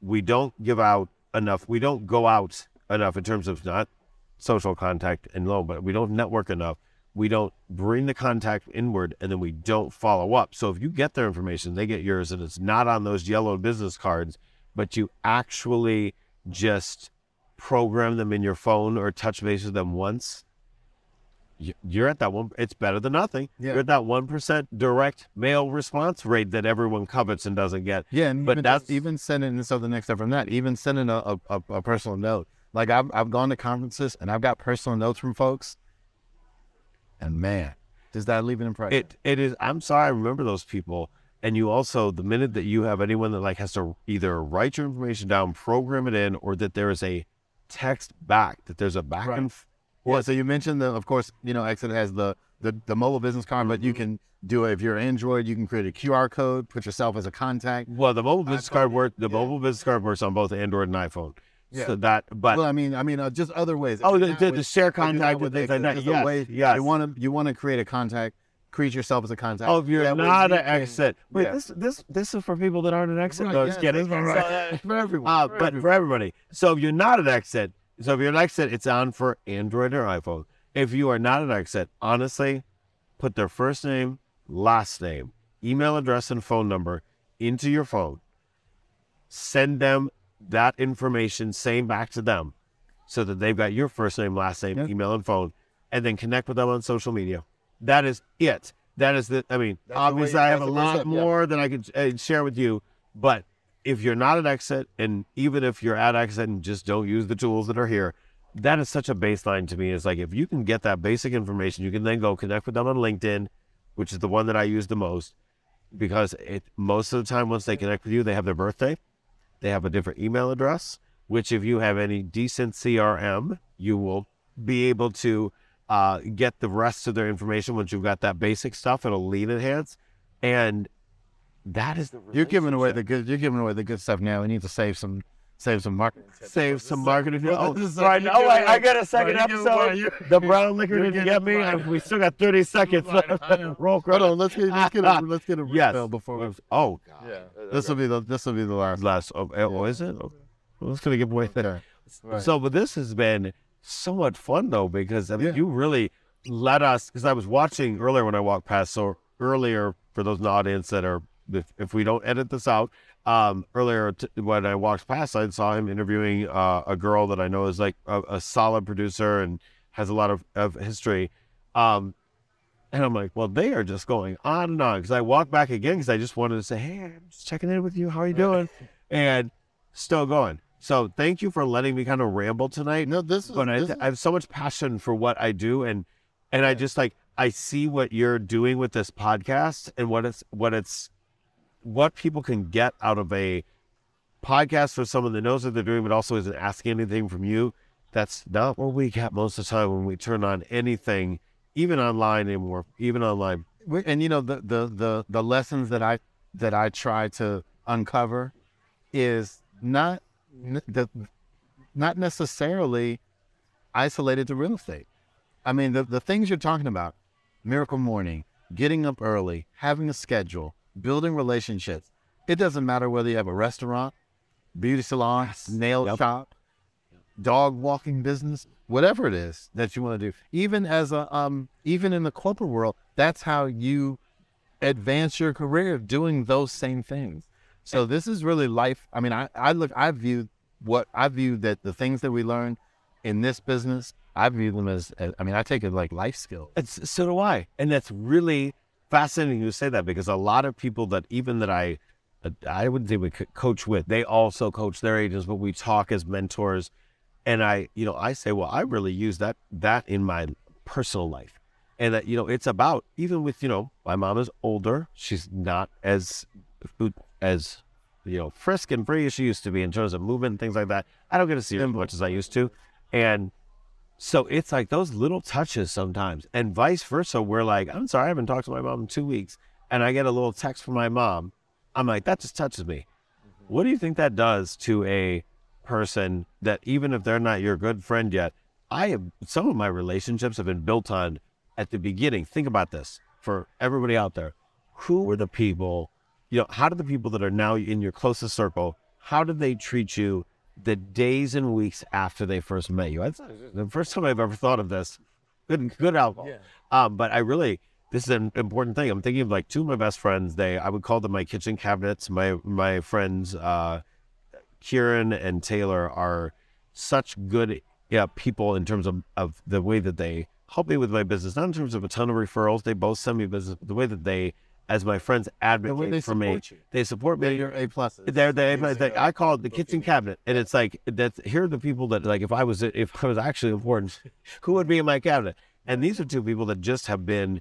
we don't give out enough. We don't go out enough in terms of not social contact and low, but we don't network enough. We don't bring the contact inward and then we don't follow up. So if you get their information, they get yours, and it's not on those yellow business cards, but you actually just program them in your phone or touch base with them once, you're at that one. It's better than nothing. Yeah. You're at that one percent direct mail response rate that everyone covets and doesn't get. yeah and But even, that's- even sending so the next step from that even sending a, a, a, personal note like I've, I've gone to conferences and i've got personal notes from folks and man does that leave an impression It it is. I'm sorry. I remember those people. And you also, the minute that you have anyone that like has to either write your information down, program it in, or that there is a text back, that there's a back Right. and Well, so you mentioned the, of course, you know, Exit has the, the the mobile business card, but you Mm-hmm. can do it if you're Android. You can create a QR code, put yourself as a contact. well, the mobile business card work. The yeah. mobile business card works on both Android and iPhone. Yeah. So that, but well, I mean, I mean, uh, just other ways. Oh, the- the- with- the share if you're not contact with things like that. Yes, way- yes. You want to you want to create a contact, create yourself as a contact. oh, if you're That not an exit, wait, yeah. this this this is for people that aren't an exit. Right, no, yes, just kidding. right. So, uh, for everyone. Uh, for but everyone. for everybody. So if you're not an exit, so if you're an exit, it's on for Android or iPhone. If you are not an exit, honestly, put their first name, last name, email address, and phone number into your phone. Send them that information, same back to them, so that they've got your first name, last name, Yeah. email, and phone, and then connect with them on social media. That is it. That is the. I mean, That's obviously, I have a lot step, yeah. more than I could uh, share with you, but if you're not an exit, and even if you're at exit and just don't use the tools that are here, that is such a baseline to me. It's like if you can get that basic information, you can then go connect with them on LinkedIn, which is the one that I use the most, because it most of the time once they connect with you, they have their birthday, they have a different email address, which if you have any decent CRM, you will be able to uh, get the rest of their information once you've got that basic stuff. It'll lead enhance, and that is the You're giving away the good. You're giving away the good stuff now. We need to save some, save some marketing. tips. save some marketing. Oh, right. Oh, you're Oh, wait, I got a second Bro, you're episode. you're- The brown liquor didn't get me. right. We still got 30 seconds. Roll Hold on, let's get let's get a, let's get a Yes. refill before. We, Oh, yeah, this will be the this will be the last. last. Oh, oh, is it? Okay. Well, it's gonna give away that. Okay. Right. So, but this has been so much fun though because I mean, Yeah. you really let us. Because I was watching earlier when I walked past. So earlier, for those in the audience that are, if, if we don't edit this out, um, earlier t- when I walked past, I saw him interviewing uh, a girl that I know is like a, a solid producer and has a lot of, of history. Um, and I'm like, well, they are just going on and on. Because I walked back again because I just wanted to say, hey, I'm just checking in with you. How are you doing? And still going. So thank you for letting me kind of ramble tonight. no, this is. But I, I have so much passion for what I do, and and I just like I see what you're doing with this podcast and what it's what it's what people can get out of a podcast for someone that knows what they're doing, but also isn't asking anything from you. That's not what we get most of the time when we turn on anything, even online anymore, even online. and you know the, the the the lessons that I that I try to uncover is not the not necessarily isolated to real estate. I mean the the things you're talking about, miracle morning, getting up early, having a schedule, building relationships. It doesn't matter whether you have a restaurant, beauty salon, nail Yep. shop, dog walking business, whatever it is that you want to do. Even as a um even in the corporate world, that's how you advance your career doing those same things. So this is really life. I mean, I, I look I view what I view that the things that we learn in this business, I view them as, as I mean, I take it like life skills. It's so do I, and that's really fascinating you say that because a lot of people that even that I, uh, I wouldn't say we coach with, they also coach their agents, but we talk as mentors, and I, you know, I say, well, I really use that that in my personal life, and that you know, it's about even with you know, my mom is older, she's not as as you know frisk and free as she used to be in terms of movement and things like that. I don't get to see her as much as I used to, and so it's like those little touches sometimes, and vice versa. We're like, I'm sorry, I haven't talked to my mom in two weeks, and I get a little text from my mom. I'm like, that just touches me. Mm-hmm. What do you think that does to a person that even if they're not your good friend yet, I have some of my relationships have been built on at the beginning. Think about this for everybody out there. Who were the people, you know, how did the people that are now in your closest circle, how did they treat you the days and weeks after they first met you? That's the first time I've ever thought of this. Good, good alcohol. Um, but I really, this is an important thing. I'm thinking of like two of my best friends. They, I would call them my kitchen cabinets. My my friends, uh, Kieran and Taylor are such good yeah, people in terms of, of the way that they help me with my business, not in terms of a ton of referrals. They both send me business, the way that they, as my friends, advocate for me. you. They support me. They're A plus. They're they, they, I call it the kitchen cabinet, and it's like that's here are the people that like if I was if I was actually important, who would be in my cabinet? And these are two people that just have been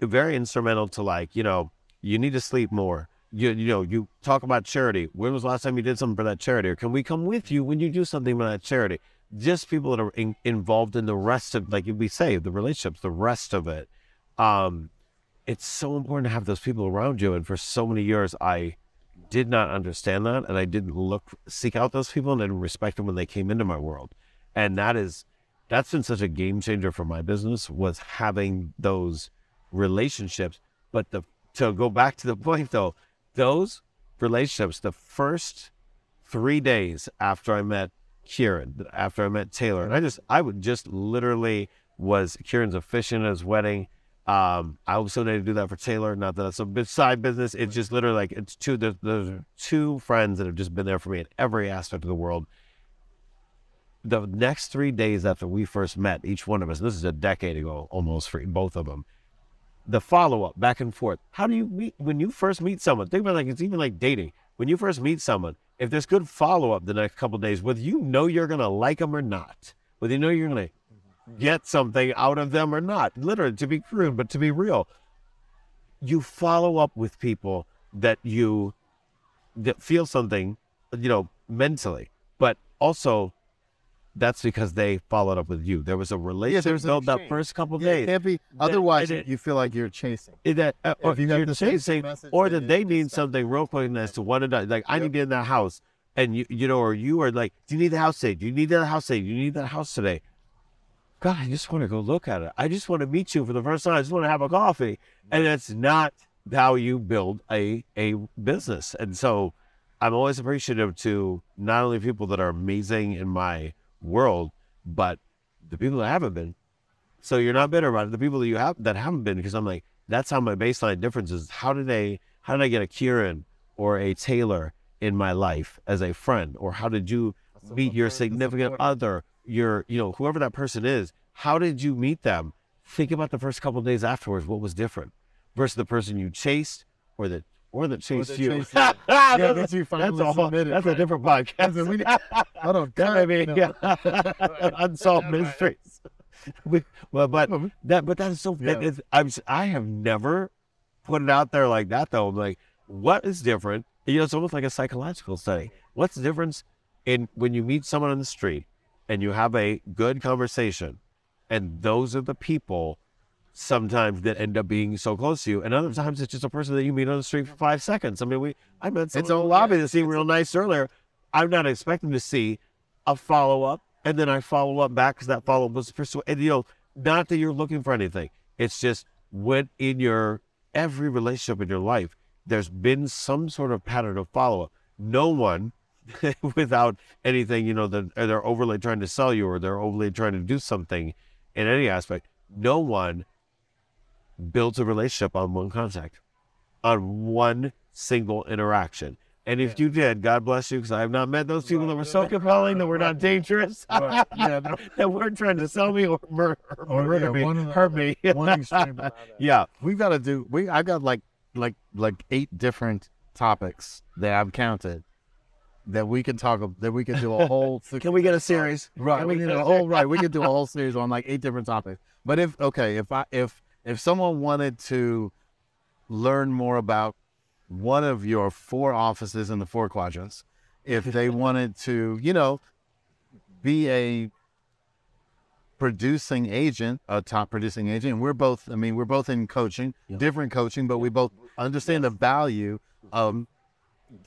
very instrumental to like you know you need to sleep more. You you know you talk about charity. When was the last time you did something for that charity? Or can we come with you when you do something for that charity? Just people that are in, involved in the rest of like we say the relationships, the rest of it. Um, it's so important to have those people around you. And for so many years, I did not understand that, and I didn't look seek out those people, and I didn't respect them when they came into my world. And that is that's been such a game changer for my business was having those relationships. But the to go back to the point though, those relationships, the first three days after I met Kieran, after I met Taylor, and I just I would just literally was Kieran's officiant at his wedding. Um, I was so ready to do that for Taylor. Not that it's a side business. It's just literally like it's two. There's, two friends that have just been there for me in every aspect of the world. The next three days after we first met, each one of us, this is a decade ago almost for both of them. The follow up, back and forth. How do you meet when you first meet someone? Think about it like it's even like dating. When you first meet someone, if there's good follow up the next couple days, whether you know you're gonna like them or not, whether you know you're gonna get something out of them or not. Literally, to be crude, but to be real. you follow up with people that you that feel something, you know, mentally, but also that's because they followed up with you. There was a relationship an built that first couple Yeah, days. can't be. Otherwise, and it- you feel like you're chasing. Is that uh, or If you you're the chasing, message, or that they need something real quick as to one done. Like I need to get in that house, and you you know, or you are like, do you need the house today? Do you need that house today? Do you need that house today? God, I just want to go look at it. I just want to meet you for the first time. I just want to have a coffee, and that's not how you build a a business. And so, I'm always appreciative to not only people that are amazing in my world, but the people that haven't been. So you're not bitter about it. The people that you have that haven't been, because I'm like, that's how my baseline difference is. How did they? How did I get a Kieran or a Taylor in my life as a friend, or how did you meet your significant other, your you know whoever that person is? How did you meet them? Think about the first couple of days afterwards. What was different versus the person you chased or that or that chased that you? chased you. yeah, Yeah, that you finally that's a whole, submitted. That's a different podcast. We- Hold on. That may be No. yeah. unsolved mysteries. We- well, but that but that is so. Yeah. is, I'm I have never put it out there like that though. I'm like, what is different? You know, it's almost like a psychological study. What's the difference in when you meet someone on the street and you have a good conversation, and those are the people sometimes that end up being so close to you, and other times it's just a person that you meet on the street for five seconds. I mean, we I met someone It's in the lobby that seemed real nice earlier. I'm not expecting to see a follow up, and then I follow up back because that follow up was persu- and you know, not that you're looking for anything. It's just when in your every relationship in your life, there's been some sort of pattern of follow up. No one, without anything, you know, that they're overly trying to sell you or they're overly trying to do something in any aspect. No one builds a relationship on one contact, on one single interaction. And if you did, God bless you, because I have not met those people that were so compelling that were not dangerous, Right. Yeah, that weren't trying to sell me or oh, murder, Or, murder yeah, me, one or the hurt me. One extreme or the other. yeah, We've got to do. We I've got like like like eight different topics that I've counted that we can talk. That we can do a whole. can we get a series? Right, Can we can do a a whole right. We could do a whole series on like eight different topics. But if okay, if I if if someone wanted to learn more about one of your four offices in the four quadrants, if they wanted to, you know, be a producing agent, a top producing agent, and we're both. I mean, we're both in coaching, different coaching, but we both understand the value of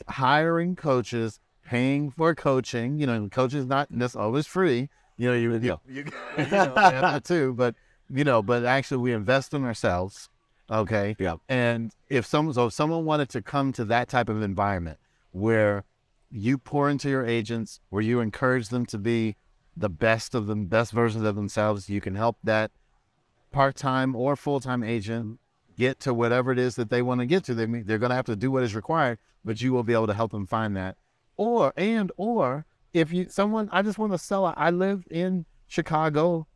hiring coaches, paying for coaching. You know, coaching is not necessarily always free. You know, you, you, you, you know, yeah, too. But you know, but actually, we invest in ourselves. Okay. Yeah. And if someone, so if someone wanted to come to that type of environment where you pour into your agents, where you encourage them to be the best of them, best versions of themselves, you can help that part-time or full-time agent get to whatever it is that they want to get to. They they're going to have to do what is required, but you will be able to help them find that. Or and or if you someone, I just want to sell. I live in Chicago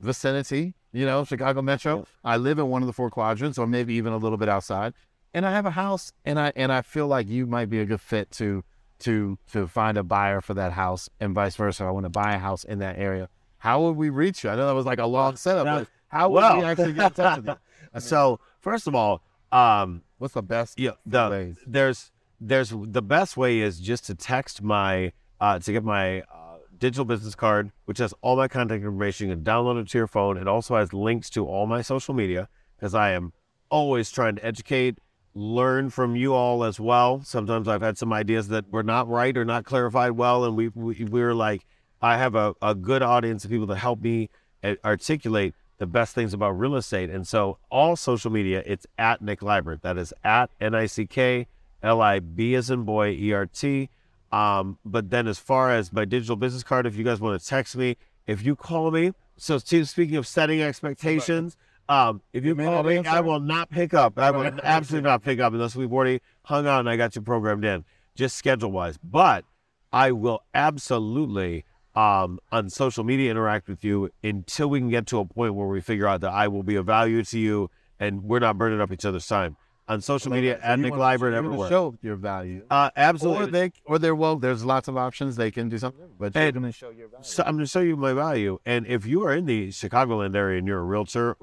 vicinity, you know, Chicago Metro. I live in one of the four quadrants, or maybe even a little bit outside, and I have a house, and I and I feel like you might be a good fit to to to find a buyer for that house, and vice versa. I want to buy a house in that area. How would we reach you? I know that was like a long setup, Now- but how would we actually get in touch with you? So first of all, um, What's the best? yeah, the, ways? there's there's the best way is just to text my uh, to get my uh, digital business card, which has all my contact information. You can download it to your phone. It also has links to all my social media because I am always trying to educate, learn from you all as well. Sometimes I've had some ideas that were not right or not clarified well, and we we we're like, I have a, a good audience of people that help me uh, articulate the best things about real estate. And so all social media, it's at Nick Libert. That is at N I C K L I B as in boy E R T. Um, but then as far as my digital business card, if you guys want to text me, if you call me, so speaking of setting expectations, um, if you may call me, answer. I will not pick up. I will absolutely not pick up unless we've already hung out and I got you programmed in, just schedule wise. But I will absolutely um, on social media interact with you until we can get to a point where we figure out that I will be of value to you and we're not burning up each other's time. On social media, So at Nick wanna- Libert you wanna everywhere. Show your value. Uh, Or absolutely. they, or they're well. There's lots of options. They can do something, but you're And- going to show your value. So I'm going to show you my value. And if you are in the Chicagoland area and you're a realtor,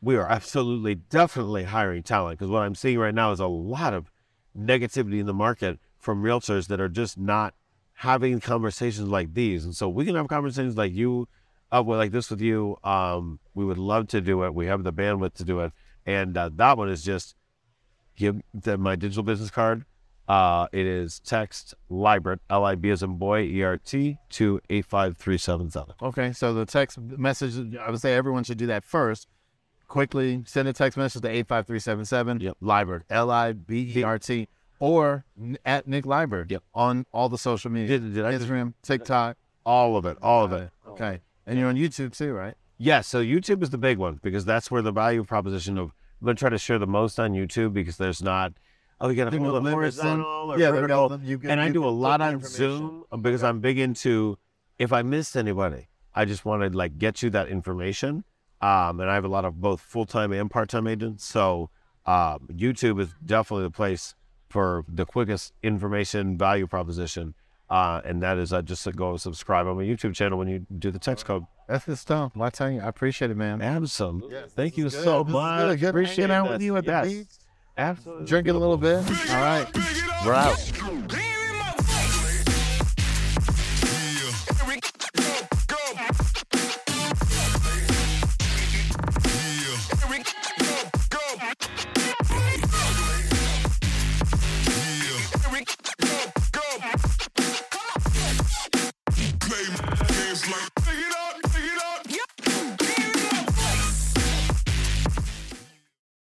we are absolutely, definitely hiring talent because what I'm seeing right now is a lot of negativity in the market from realtors that are just not having conversations like these. And so we can have conversations like you, uh, like this with you. Um, we would love to do it. We have the bandwidth to do it. And uh, that one is just give the, my digital business card. Uh, it is text Libert, L I B as in boy, E R T, to 85377. Okay, so the text message, I would say everyone should do that first. Quickly send a text message to 85377. Yep. Libert, L I B E R T, or at Nick Libert Yep. on all the social media Did, did I Instagram, TikTok. all of it, all of it. Okay. And you're on YouTube too, right? Yeah, so YouTube is the big one because that's where the value proposition of I'm gonna try to share the most on YouTube because there's not oh you gotta There's hold it limits horizontal or yeah, vertical. can- and I do a lot on. Zoom because I'm big into if I missed anybody, I just want to like get you that information. Um, and I have a lot of both full time and part time agents, so um, YouTube is definitely the place for the quickest information value proposition. Uh, and that is uh, just to go subscribe on my YouTube channel when you do the text code. That's the stuff. Well, I tell you, I appreciate it, man. Absolutely. Yes, Thank you good. so This much. good. Good Appreciate hanging out this. with you at the Yes. beach. Absolutely. Drinking a little bit. All right. Big it up. We're out. Hear